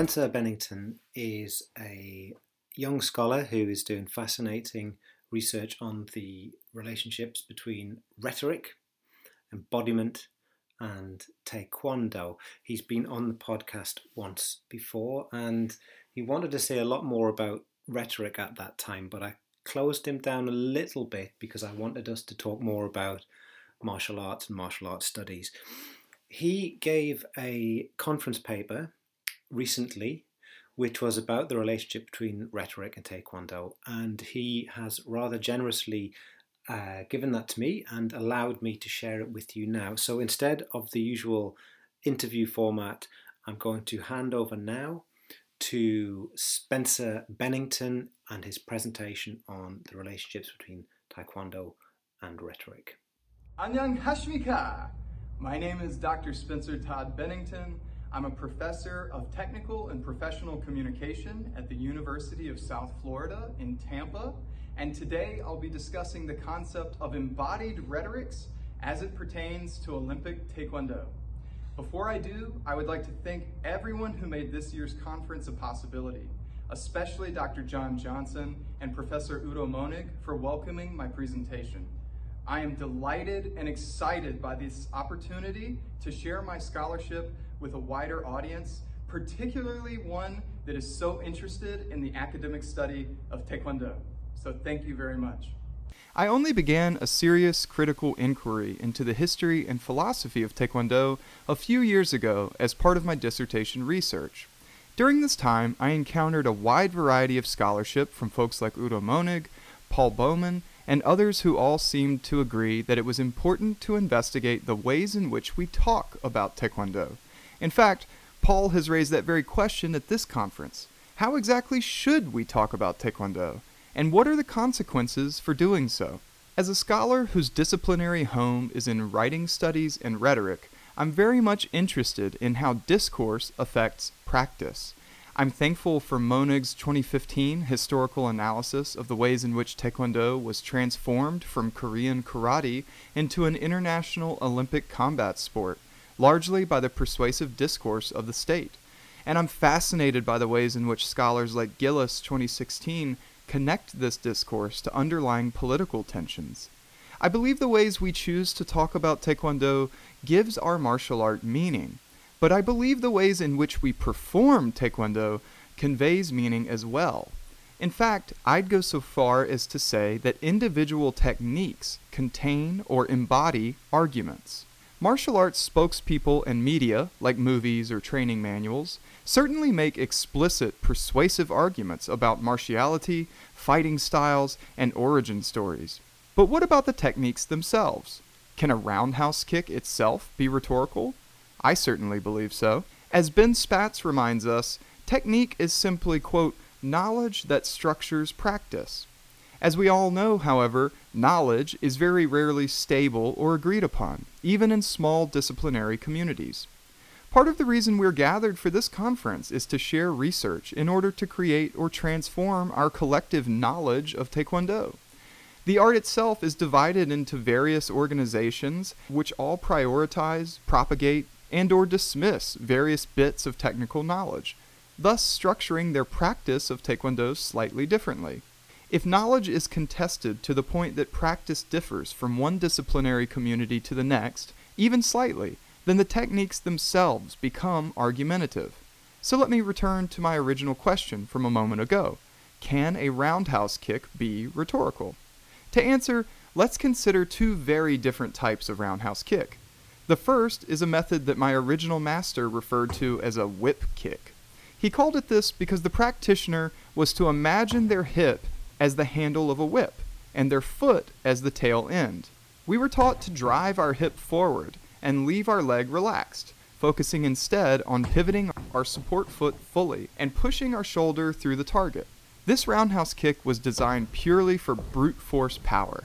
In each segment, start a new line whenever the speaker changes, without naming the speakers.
Spencer Bennington is a young scholar who is doing fascinating research on the relationships between rhetoric, embodiment, and taekwondo. He's been on the podcast once before and he wanted to say a lot more about rhetoric at that time, but I closed him down a little bit because I wanted us to talk more about martial arts and martial arts studies. He gave a conference paper recently which was about the relationship between rhetoric and taekwondo, and he has rather generously uh, given that to me and allowed me to share it with you now. So instead of the usual interview format, I'm going to hand over now to Spencer Bennington and his presentation on the relationships between Taekwondo and rhetoric.
Anyang! My name is Dr. Spencer Todd Bennington. I'm a professor of technical and professional communication at the University of South Florida in Tampa. And today I'll be discussing the concept of embodied rhetorics as it pertains to Olympic Taekwondo. Before I do, I would like to thank everyone who made this year's conference a possibility, especially Dr. John Johnson and Professor Udo Moenig for welcoming my presentation. I am delighted and excited by this opportunity to share my scholarship with a wider audience, particularly one that is so interested in the academic study of Taekwondo. So thank you very much.
I only began a serious critical inquiry into the history and philosophy of Taekwondo a few years ago as part of my dissertation research. During this time, I encountered a wide variety of scholarship from folks like Udo Moenig, Paul Bowman, and others who all seemed to agree that it was important to investigate the ways in which we talk about Taekwondo. In fact, Paul has raised that very question at this conference. How exactly should we talk about Taekwondo? And what are the consequences for doing so? As a scholar whose disciplinary home is in writing studies and rhetoric, I'm very much interested in how discourse affects practice. I'm thankful for Moenig's 2015 historical analysis of the ways in which Taekwondo was transformed from Korean karate into an international Olympic combat sport, largely by the persuasive discourse of the state. And I'm fascinated by the ways in which scholars like Gillis 2016 connect this discourse to underlying political tensions. I believe the ways we choose to talk about Taekwondo gives our martial art meaning, but I believe the ways in which we perform Taekwondo conveys meaning as well. In fact, I'd go so far as to say that individual techniques contain or embody arguments. Martial arts spokespeople and media, like movies or training manuals, certainly make explicit, persuasive arguments about martiality, fighting styles, and origin stories. But what about the techniques themselves? Can a roundhouse kick itself be rhetorical? I certainly believe so. As Ben Spatz reminds us, technique is simply, quote, knowledge that structures practice. As we all know, however, knowledge is very rarely stable or agreed upon, even in small disciplinary communities. Part of the reason we're gathered for this conference is to share research in order to create or transform our collective knowledge of Taekwondo. The art itself is divided into various organizations which all prioritize, propagate, and or dismiss various bits of technical knowledge, thus structuring their practice of Taekwondo slightly differently. If knowledge is contested to the point that practice differs from one disciplinary community to the next, even slightly, then the techniques themselves become argumentative. So let me return to my original question from a moment ago. Can a roundhouse kick be rhetorical? To answer, let's consider two very different types of roundhouse kick. The first is a method that my original master referred to as a whip kick. He called it this because the practitioner was to imagine their hip as the handle of a whip, and their foot as the tail end. We were taught to drive our hip forward and leave our leg relaxed, focusing instead on pivoting our support foot fully and pushing our shoulder through the target. This roundhouse kick was designed purely for brute force power.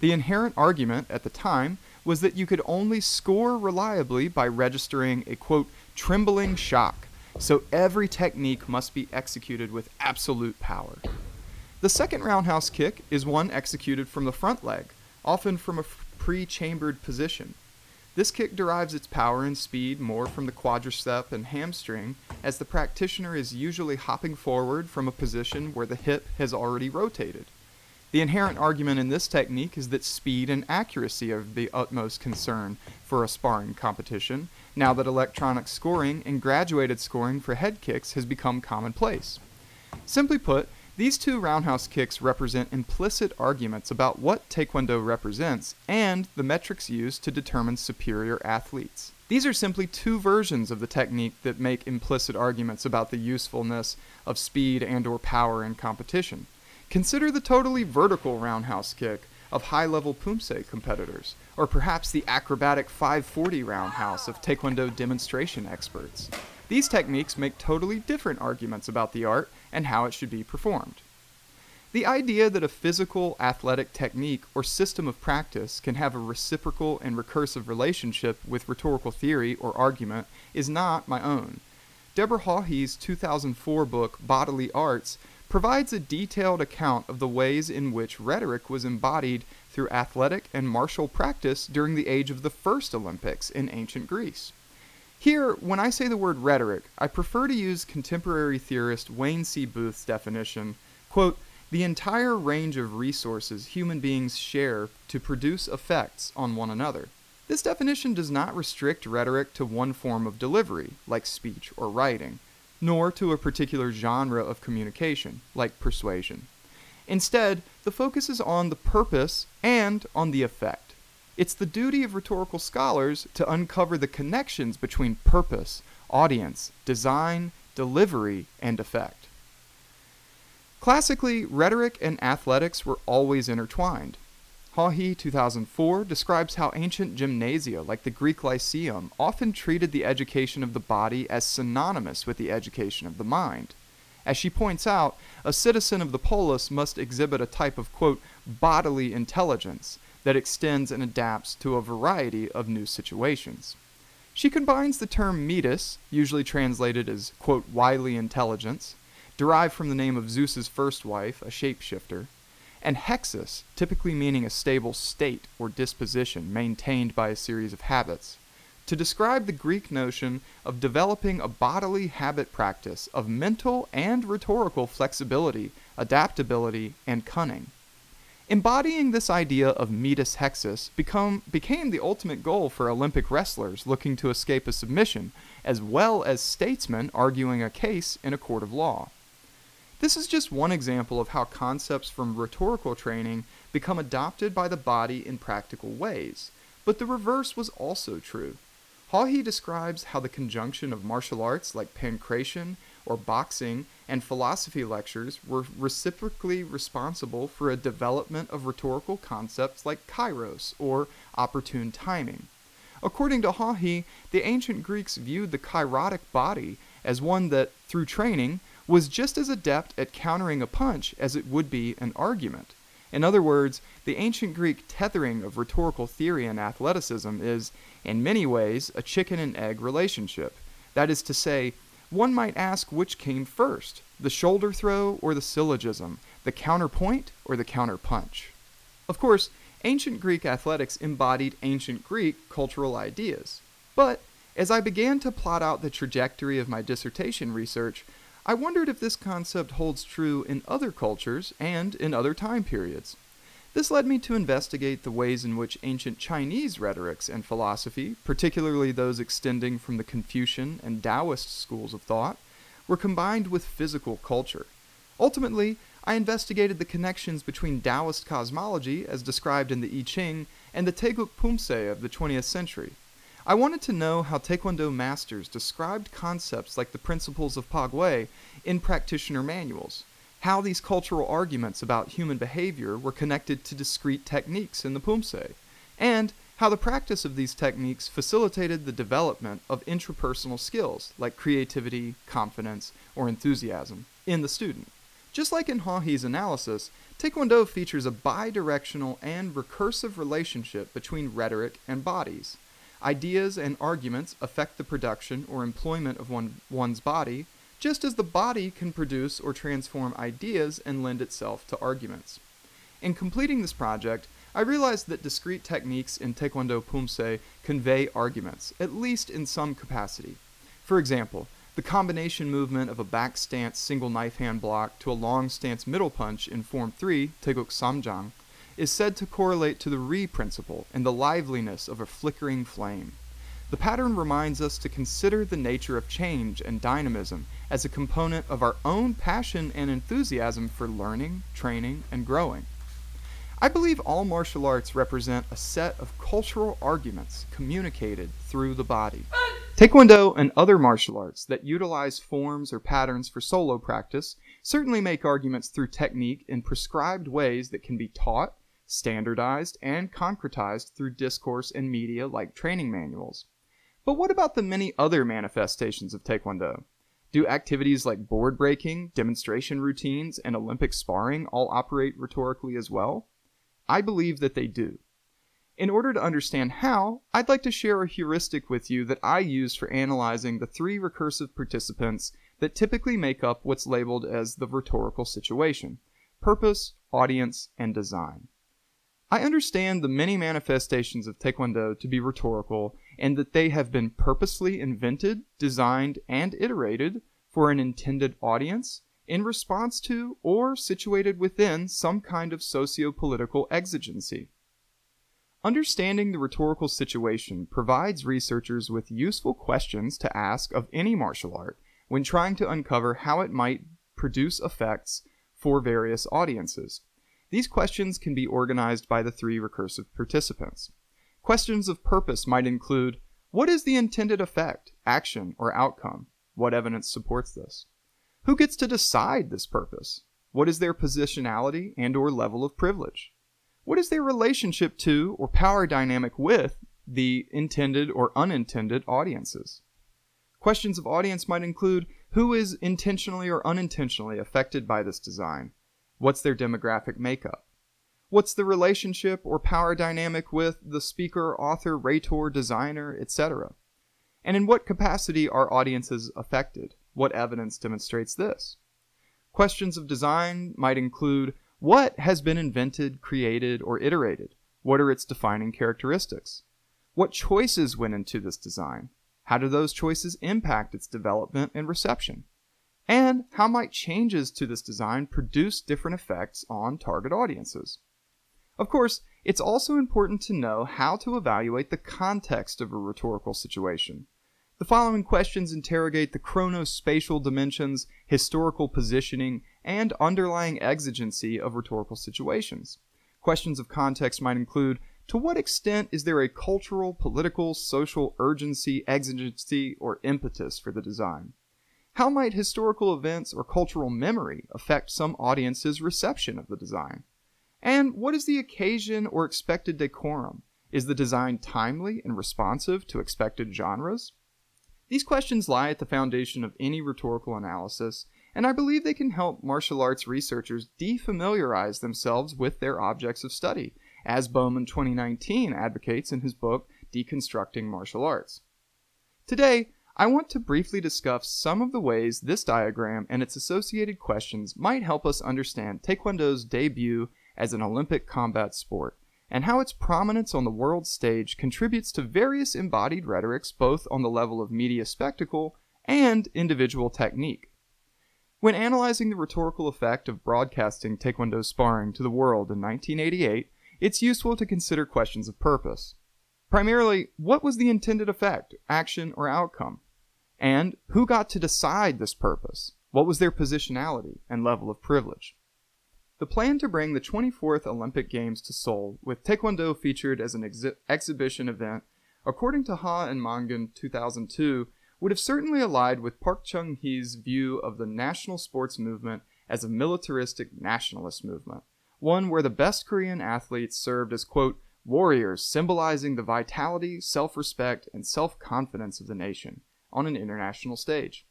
The inherent argument at the time was that you could only score reliably by registering a quote, trembling shock, so every technique must be executed with absolute power. The second roundhouse kick is one executed from the front leg, often from a pre chambered position. This kick derives its power and speed more from the quadricep and hamstring, as the practitioner is usually hopping forward from a position where the hip has already rotated. The inherent argument in this technique is that speed and accuracy are the utmost concern for a sparring competition, now that electronic scoring and graduated scoring for head kicks has become commonplace. Simply put, these two roundhouse kicks represent implicit arguments about what Taekwondo represents and the metrics used to determine superior athletes. These are simply two versions of the technique that make implicit arguments about the usefulness of speed and or power in competition. Consider the totally vertical roundhouse kick of high-level Poomsae competitors, or perhaps the acrobatic 540 roundhouse of Taekwondo demonstration experts. These techniques make totally different arguments about the art and how it should be performed. The idea that a physical athletic technique or system of practice can have a reciprocal and recursive relationship with rhetorical theory or argument is not my own. Deborah Hawhee's 2004 book Bodily Arts provides a detailed account of the ways in which rhetoric was embodied through athletic and martial practice during the age of the first Olympics in ancient Greece. Here, when I say the word rhetoric, I prefer to use contemporary theorist Wayne C. Booth's definition, quote, the entire range of resources human beings share to produce effects on one another. This definition does not restrict rhetoric to one form of delivery, like speech or writing, nor to a particular genre of communication, like persuasion. Instead, the focus is on the purpose and on the effect. It's the duty of rhetorical scholars to uncover the connections between purpose, audience, design, delivery, and effect. Classically, rhetoric and athletics were always intertwined. Hawhee 2004 describes how ancient gymnasia, like the Greek Lyceum, often treated the education of the body as synonymous with the education of the mind. As she points out, a citizen of the polis must exhibit a type of, quote, bodily intelligence that extends and adapts to a variety of new situations. She combines the term metis, usually translated as, quote, wily intelligence, derived from the name of Zeus's first wife, a shapeshifter, and hexis, typically meaning a stable state or disposition maintained by a series of habits, to describe the Greek notion of developing a bodily habit practice of mental and rhetorical flexibility, adaptability, and cunning. Embodying this idea of metis hexis become, became the ultimate goal for Olympic wrestlers looking to escape a submission, as well as statesmen arguing a case in a court of law. This is just one example of how concepts from rhetorical training become adopted by the body in practical ways, but the reverse was also true. Hawhee describes how the conjunction of martial arts like pankration or boxing and philosophy lectures were reciprocally responsible for a development of rhetorical concepts like kairos or opportune timing. According to Hawhee, the ancient Greeks viewed the kairotic body as one that, through training, was just as adept at countering a punch as it would be an argument. In other words, the ancient Greek tethering of rhetorical theory and athleticism is, in many ways, a chicken and egg relationship. That is to say, one might ask which came first the shoulder throw or the syllogism, the counterpoint or the counterpunch. Of course, ancient Greek athletics embodied ancient Greek cultural ideas. But as I began to plot out the trajectory of my dissertation research, I wondered if this concept holds true in other cultures and in other time periods. This led me to investigate the ways in which ancient Chinese rhetorics and philosophy, particularly those extending from the Confucian and Taoist schools of thought, were combined with physical culture. Ultimately, I investigated the connections between Taoist cosmology, as described in the I Ching, and the Taeguk Poomsae of the 20th century. I wanted to know how Taekwondo masters described concepts like the principles of Palgwae in practitioner manuals how these cultural arguments about human behavior were connected to discrete techniques in the Poomsae, and how the practice of these techniques facilitated the development of intrapersonal skills like creativity, confidence, or enthusiasm in the student. Just like in Hawhee's analysis, Taekwondo features a bidirectional and recursive relationship between rhetoric and bodies. Ideas and arguments affect the production or employment of one, one's body, just as the body can produce or transform ideas and lend itself to arguments. In completing this project, I realized that discrete techniques in Taekwondo Poomsae convey arguments, at least in some capacity. For example, the combination movement of a back stance single knife hand block to a long stance middle punch in Form 3, Taeguk Samjang, is said to correlate to the Ri principle and the liveliness of a flickering flame. The pattern reminds us to consider the nature of change and dynamism as a component of our own passion and enthusiasm for learning, training, and growing. I believe all martial arts represent a set of cultural arguments communicated through the body. Taekwondo and other martial arts that utilize forms or patterns for solo practice certainly make arguments through technique in prescribed ways that can be taught, standardized, and concretized through discourse and media like training manuals. But what about the many other manifestations of Taekwondo? Do activities like board breaking, demonstration routines, and Olympic sparring all operate rhetorically as well? I believe that they do. In order to understand how, I'd like to share a heuristic with you that I use for analyzing the three recursive participants that typically make up what's labeled as the rhetorical situation purpose, audience, and design. I understand the many manifestations of Taekwondo to be rhetorical and that they have been purposely invented, designed, and iterated for an intended audience in response to or situated within some kind of socio political exigency. Understanding the rhetorical situation provides researchers with useful questions to ask of any martial art when trying to uncover how it might produce effects for various audiences. These questions can be organized by the three recursive participants. Questions of purpose might include what is the intended effect, action, or outcome? What evidence supports this? Who gets to decide this purpose? What is their positionality and or level of privilege? What is their relationship to or power dynamic with the intended or unintended audiences? Questions of audience might include who is intentionally or unintentionally affected by this design? What's their demographic makeup? What's the relationship or power dynamic with the speaker, author, rhetor, designer, etc.? And in what capacity are audiences affected? What evidence demonstrates this? Questions of design might include what has been invented, created, or iterated? What are its defining characteristics? What choices went into this design? How do those choices impact its development and reception? And how might changes to this design produce different effects on target audiences? Of course, it's also important to know how to evaluate the context of a rhetorical situation. The following questions interrogate the chronospatial dimensions, historical positioning, and underlying exigency of rhetorical situations. Questions of context might include to what extent is there a cultural, political, social urgency, exigency, or impetus for the design? How might historical events or cultural memory affect some audience's reception of the design? And what is the occasion or expected decorum? Is the design timely and responsive to expected genres? These questions lie at the foundation of any rhetorical analysis, and I believe they can help martial arts researchers defamiliarize themselves with their objects of study, as Bowman 2019 advocates in his book Deconstructing Martial Arts. Today, I want to briefly discuss some of the ways this diagram and its associated questions might help us understand Taekwondo's debut as an Olympic combat sport and how its prominence on the world stage contributes to various embodied rhetorics both on the level of media spectacle and individual technique. When analyzing the rhetorical effect of broadcasting Taekwondo sparring to the world in 1988, it's useful to consider questions of purpose. Primarily, what was the intended effect, action, or outcome? And who got to decide this purpose? What was their positionality and level of privilege? The plan to bring the 24th Olympic Games to Seoul, with Taekwondo featured as an exhibition event, according to Ha and Mangan 2002, would have certainly allied with Park Chung hee's view of the national sports movement as a militaristic nationalist movement, one where the best Korean athletes served as, quote, warriors symbolizing the vitality, self respect, and self confidence of the nation on an international stage.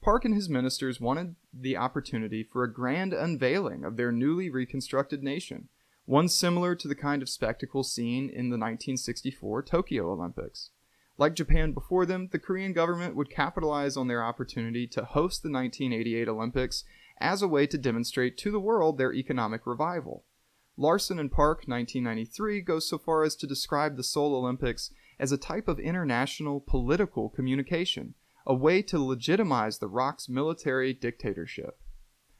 Park and his ministers wanted the opportunity for a grand unveiling of their newly reconstructed nation, one similar to the kind of spectacle seen in the 1964 Tokyo Olympics. Like Japan before them, the Korean government would capitalize on their opportunity to host the 1988 Olympics as a way to demonstrate to the world their economic revival. Larson and Park, 1993, goes so far as to describe the Seoul Olympics as a type of international political communication, a way to legitimize the ROC's military dictatorship.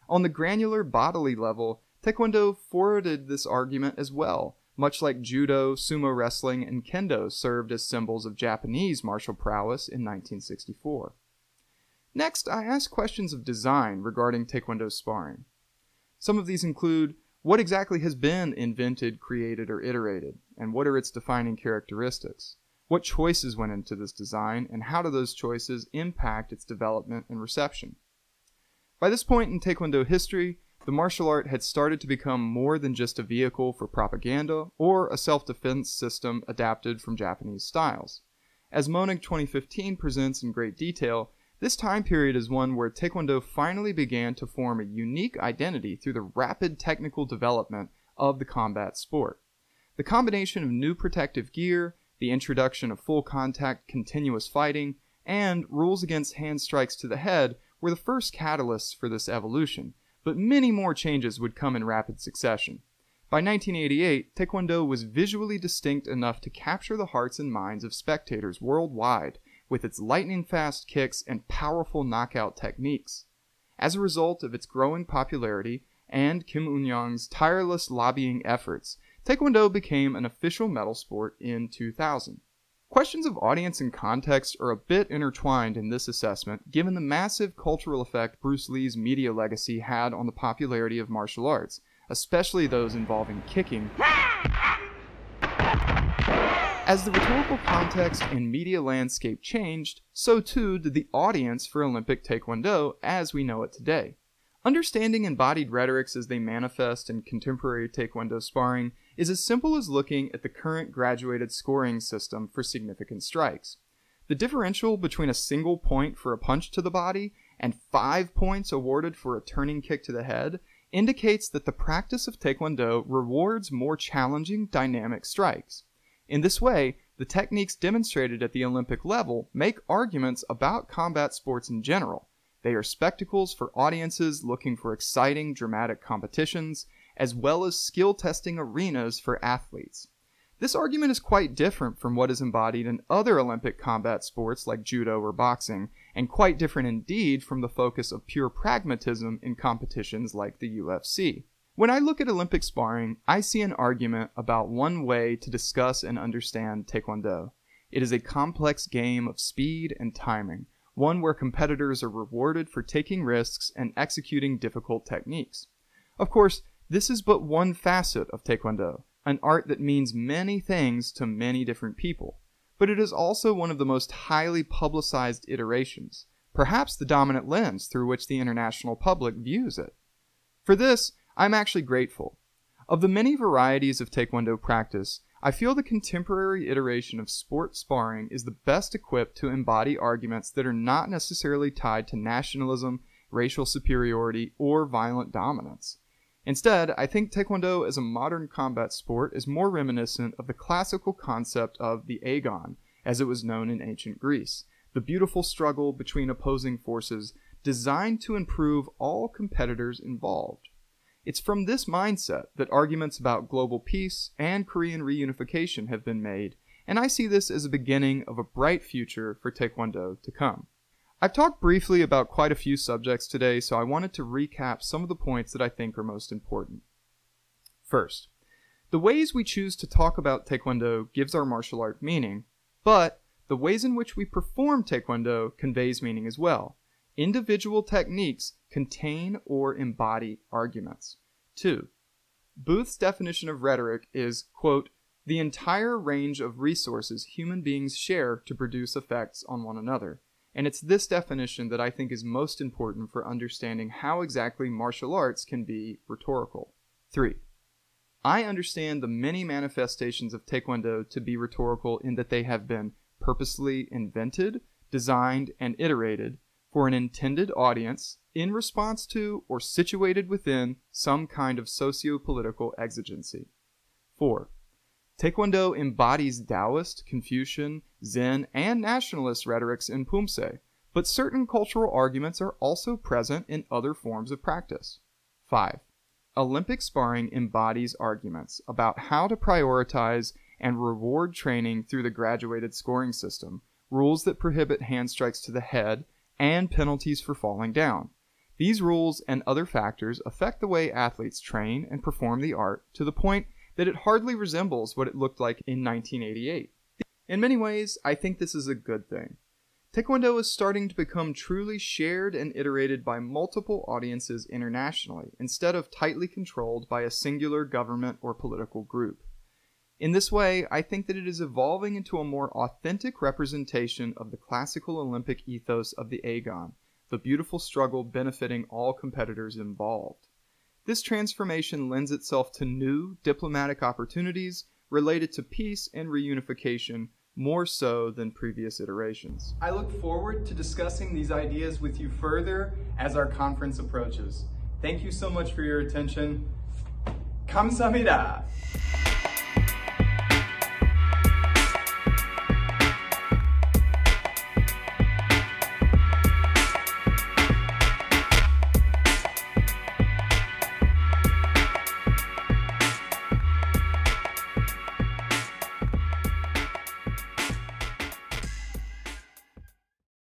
On the granular bodily level, Taekwondo forwarded this argument as well, much like judo, sumo wrestling, and kendo served as symbols of Japanese martial prowess in 1964. Next, I asked questions of design regarding Taekwondo sparring. Some of these include what exactly has been invented, created, or iterated, and what are its defining characteristics? What choices went into this design, and how do those choices impact its development and reception? By this point in Taekwondo history, the martial art had started to become more than just a vehicle for propaganda or a self defense system adapted from Japanese styles. As Moenig 2015 presents in great detail, this time period is one where Taekwondo finally began to form a unique identity through the rapid technical development of the combat sport. The combination of new protective gear, the introduction of full contact continuous fighting, and rules against hand strikes to the head were the first catalysts for this evolution, but many more changes would come in rapid succession. By 1988, Taekwondo was visually distinct enough to capture the hearts and minds of spectators worldwide with its lightning fast kicks and powerful knockout techniques. As a result of its growing popularity and Kim Un-yong's tireless lobbying efforts, Taekwondo became an official medal sport in 2000. Questions of audience and context are a bit intertwined in this assessment, given the massive cultural effect Bruce Lee's media legacy had on the popularity of martial arts, especially those involving kicking. As the rhetorical context and media landscape changed, so too did the audience for Olympic Taekwondo as we know it today. Understanding embodied rhetorics as they manifest in contemporary Taekwondo sparring is as simple as looking at the current graduated scoring system for significant strikes. The differential between a single point for a punch to the body and five points awarded for a turning kick to the head indicates that the practice of Taekwondo rewards more challenging dynamic strikes. In this way, the techniques demonstrated at the Olympic level make arguments about combat sports in general. They are spectacles for audiences looking for exciting, dramatic competitions, as well as skill testing arenas for athletes. This argument is quite different from what is embodied in other Olympic combat sports like judo or boxing, and quite different indeed from the focus of pure pragmatism in competitions like the UFC. When I look at Olympic sparring, I see an argument about one way to discuss and understand Taekwondo. It is a complex game of speed and timing, one where competitors are rewarded for taking risks and executing difficult techniques. Of course, this is but one facet of Taekwondo, an art that means many things to many different people, but it is also one of the most highly publicized iterations, perhaps the dominant lens through which the international public views it. For this, I'm actually grateful. Of the many varieties of Taekwondo practice, I feel the contemporary iteration of sport sparring is the best equipped to embody arguments that are not necessarily tied to nationalism, racial superiority, or violent dominance. Instead, I think Taekwondo as a modern combat sport is more reminiscent of the classical concept of the agon, as it was known in ancient Greece, the beautiful struggle between opposing forces designed to improve all competitors involved. It's from this mindset that arguments about global peace and Korean reunification have been made, and I see this as a beginning of a bright future for Taekwondo to come. I've talked briefly about quite a few subjects today, so I wanted to recap some of the points that I think are most important. First, the ways we choose to talk about Taekwondo gives our martial art meaning, but the ways in which we perform Taekwondo conveys meaning as well. Individual techniques contain or embody arguments. 2. Booth's definition of rhetoric is, quote, the entire range of resources human beings share to produce effects on one another. And it's this definition that I think is most important for understanding how exactly martial arts can be rhetorical. 3. I understand the many manifestations of Taekwondo to be rhetorical in that they have been purposely invented, designed, and iterated for an intended audience in response to or situated within some kind of socio political exigency. 4. Taekwondo embodies Taoist, Confucian, Zen, and nationalist rhetorics in Poomsae, but certain cultural arguments are also present in other forms of practice. 5. Olympic sparring embodies arguments about how to prioritize and reward training through the graduated scoring system, rules that prohibit hand strikes to the head, and penalties for falling down. These rules and other factors affect the way athletes train and perform the art to the point that it hardly resembles what it looked like in 1988. In many ways, I think this is a good thing. Taekwondo is starting to become truly shared and iterated by multiple audiences internationally, instead of tightly controlled by a singular government or political group. In this way, I think that it is evolving into a more authentic representation of the classical Olympic ethos of the agon, the beautiful struggle benefiting all competitors involved. This transformation lends itself to new diplomatic opportunities related to peace and reunification more so than previous iterations.
I look forward to discussing these ideas with you further as our conference approaches. Thank you so much for your attention. Kamsahamnida!